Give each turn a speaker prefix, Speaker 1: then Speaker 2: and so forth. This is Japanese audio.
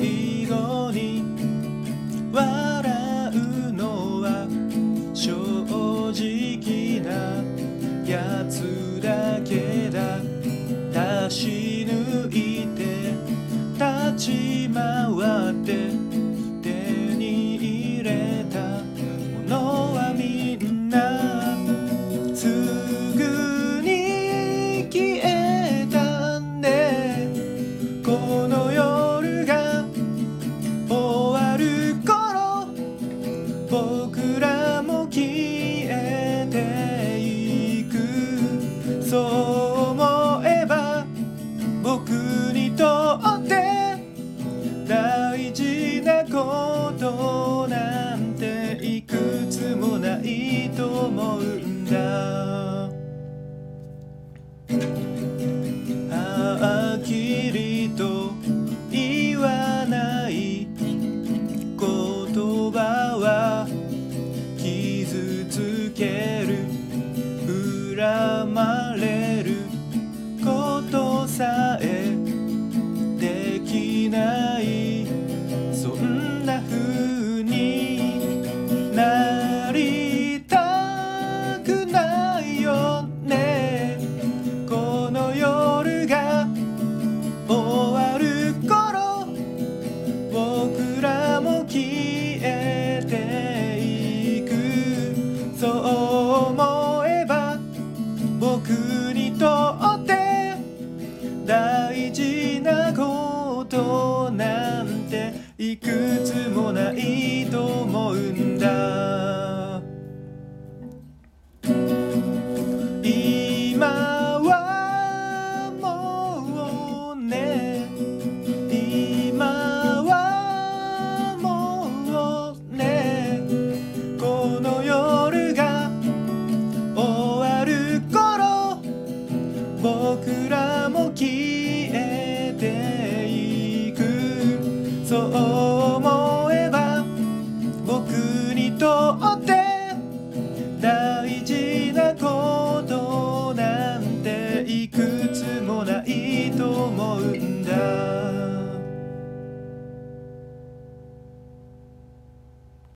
Speaker 1: e くさえできないそんな風になりたくないよね。この夜が終わる頃僕らも消えていく。そうなんていくつもないと思うんだ。今はもうね。今はもうね。この夜が終わる頃僕らも消えそう思えば僕にとって